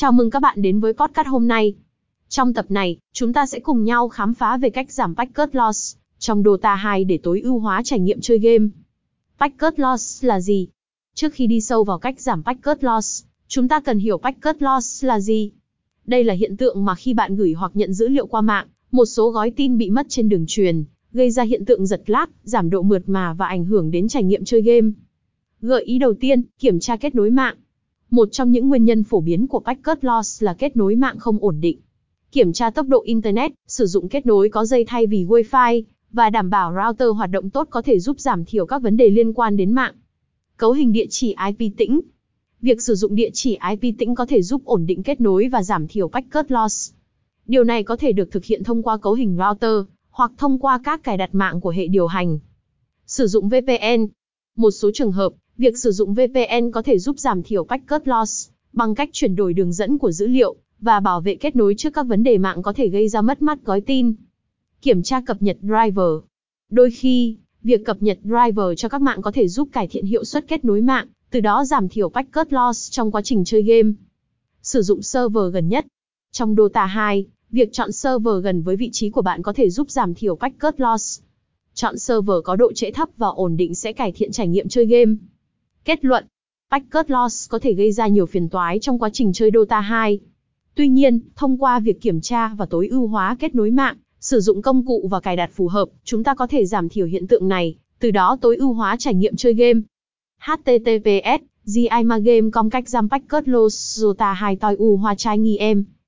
Chào mừng các bạn đến với podcast hôm nay. Trong tập này, chúng ta sẽ cùng nhau khám phá về cách giảm packet loss trong Dota 2 để tối ưu hóa trải nghiệm chơi game. Packet loss là gì? Trước khi đi sâu vào cách giảm packet loss, chúng ta cần hiểu packet loss là gì. Đây là hiện tượng mà khi bạn gửi hoặc nhận dữ liệu qua mạng, một số gói tin bị mất trên đường truyền, gây ra hiện tượng giật lag, giảm độ mượt mà và ảnh hưởng đến trải nghiệm chơi game. Gợi ý đầu tiên, kiểm tra kết nối mạng. Một trong những nguyên nhân phổ biến của packet loss là kết nối mạng không ổn định. Kiểm tra tốc độ Internet, sử dụng kết nối có dây thay vì Wi-Fi, và đảm bảo router hoạt động tốt có thể giúp giảm thiểu các vấn đề liên quan đến mạng. Cấu hình địa chỉ IP tĩnh. Việc sử dụng địa chỉ IP tĩnh có thể giúp ổn định kết nối và giảm thiểu packet loss. Điều này có thể được thực hiện thông qua cấu hình router, hoặc thông qua các cài đặt mạng của hệ điều hành. Sử dụng VPN. Một số trường hợp, việc sử dụng VPN có thể giúp giảm thiểu packet loss bằng cách chuyển đổi đường dẫn của dữ liệu và bảo vệ kết nối trước các vấn đề mạng có thể gây ra mất mát gói tin. Kiểm tra cập nhật driver. Đôi khi, việc cập nhật driver cho các mạng có thể giúp cải thiện hiệu suất kết nối mạng, từ đó giảm thiểu packet loss trong quá trình chơi game. Sử dụng server gần nhất. Trong Dota 2, việc chọn server gần với vị trí của bạn có thể giúp giảm thiểu packet loss. Chọn server có độ trễ thấp và ổn định sẽ cải thiện trải nghiệm chơi game. Kết luận, packet loss có thể gây ra nhiều phiền toái trong quá trình chơi Dota 2. Tuy nhiên, thông qua việc kiểm tra và tối ưu hóa kết nối mạng, sử dụng công cụ và cài đặt phù hợp, chúng ta có thể giảm thiểu hiện tượng này, từ đó tối ưu hóa trải nghiệm chơi game. https gimagame.com cách giảm packet loss Dota 2 tối ưu hóa nghi em.